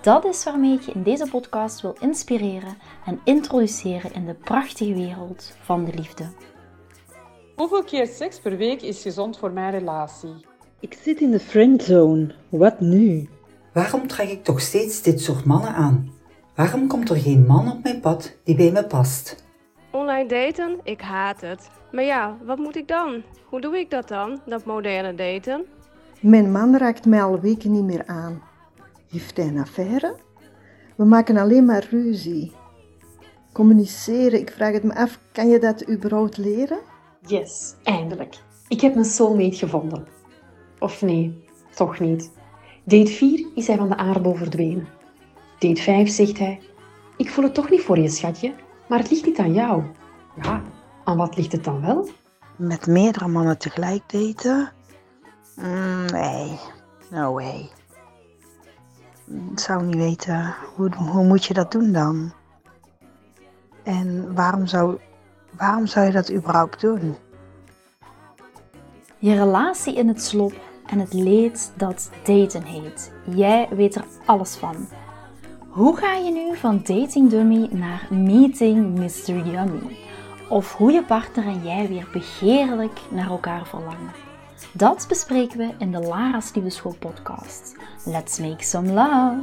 Dat is waarmee ik je in deze podcast wil inspireren en introduceren in de prachtige wereld van de liefde. Hoeveel keer seks per week is gezond voor mijn relatie? Ik zit in de friendzone. Wat nu? Waarom trek ik toch steeds dit soort mannen aan? Waarom komt er geen man op mijn pad die bij me past? Online daten? Ik haat het. Maar ja, wat moet ik dan? Hoe doe ik dat dan, dat moderne daten? Mijn man raakt mij al weken niet meer aan. Heeft hij een affaire? We maken alleen maar ruzie. Communiceren, ik vraag het me af, kan je dat überhaupt leren? Yes, eindelijk. Ik heb mijn soulmate gevonden. Of nee, toch niet. Date 4 is hij van de aardbol verdwenen. Date 5 zegt hij: Ik voel het toch niet voor je, schatje, maar het ligt niet aan jou. Ja, aan wat ligt het dan wel? Met meerdere mannen tegelijk daten? Mm, nee, no way. Zou niet weten, hoe, hoe moet je dat doen dan? En waarom zou, waarom zou je dat überhaupt doen? Je relatie in het slop en het leed dat daten heet. Jij weet er alles van. Hoe ga je nu van dating dummy naar meeting Mr. Yummy? Of hoe je partner en jij weer begeerlijk naar elkaar verlangen. Dat bespreken we in de Lara's Nieuwe School podcast. Let's make some love!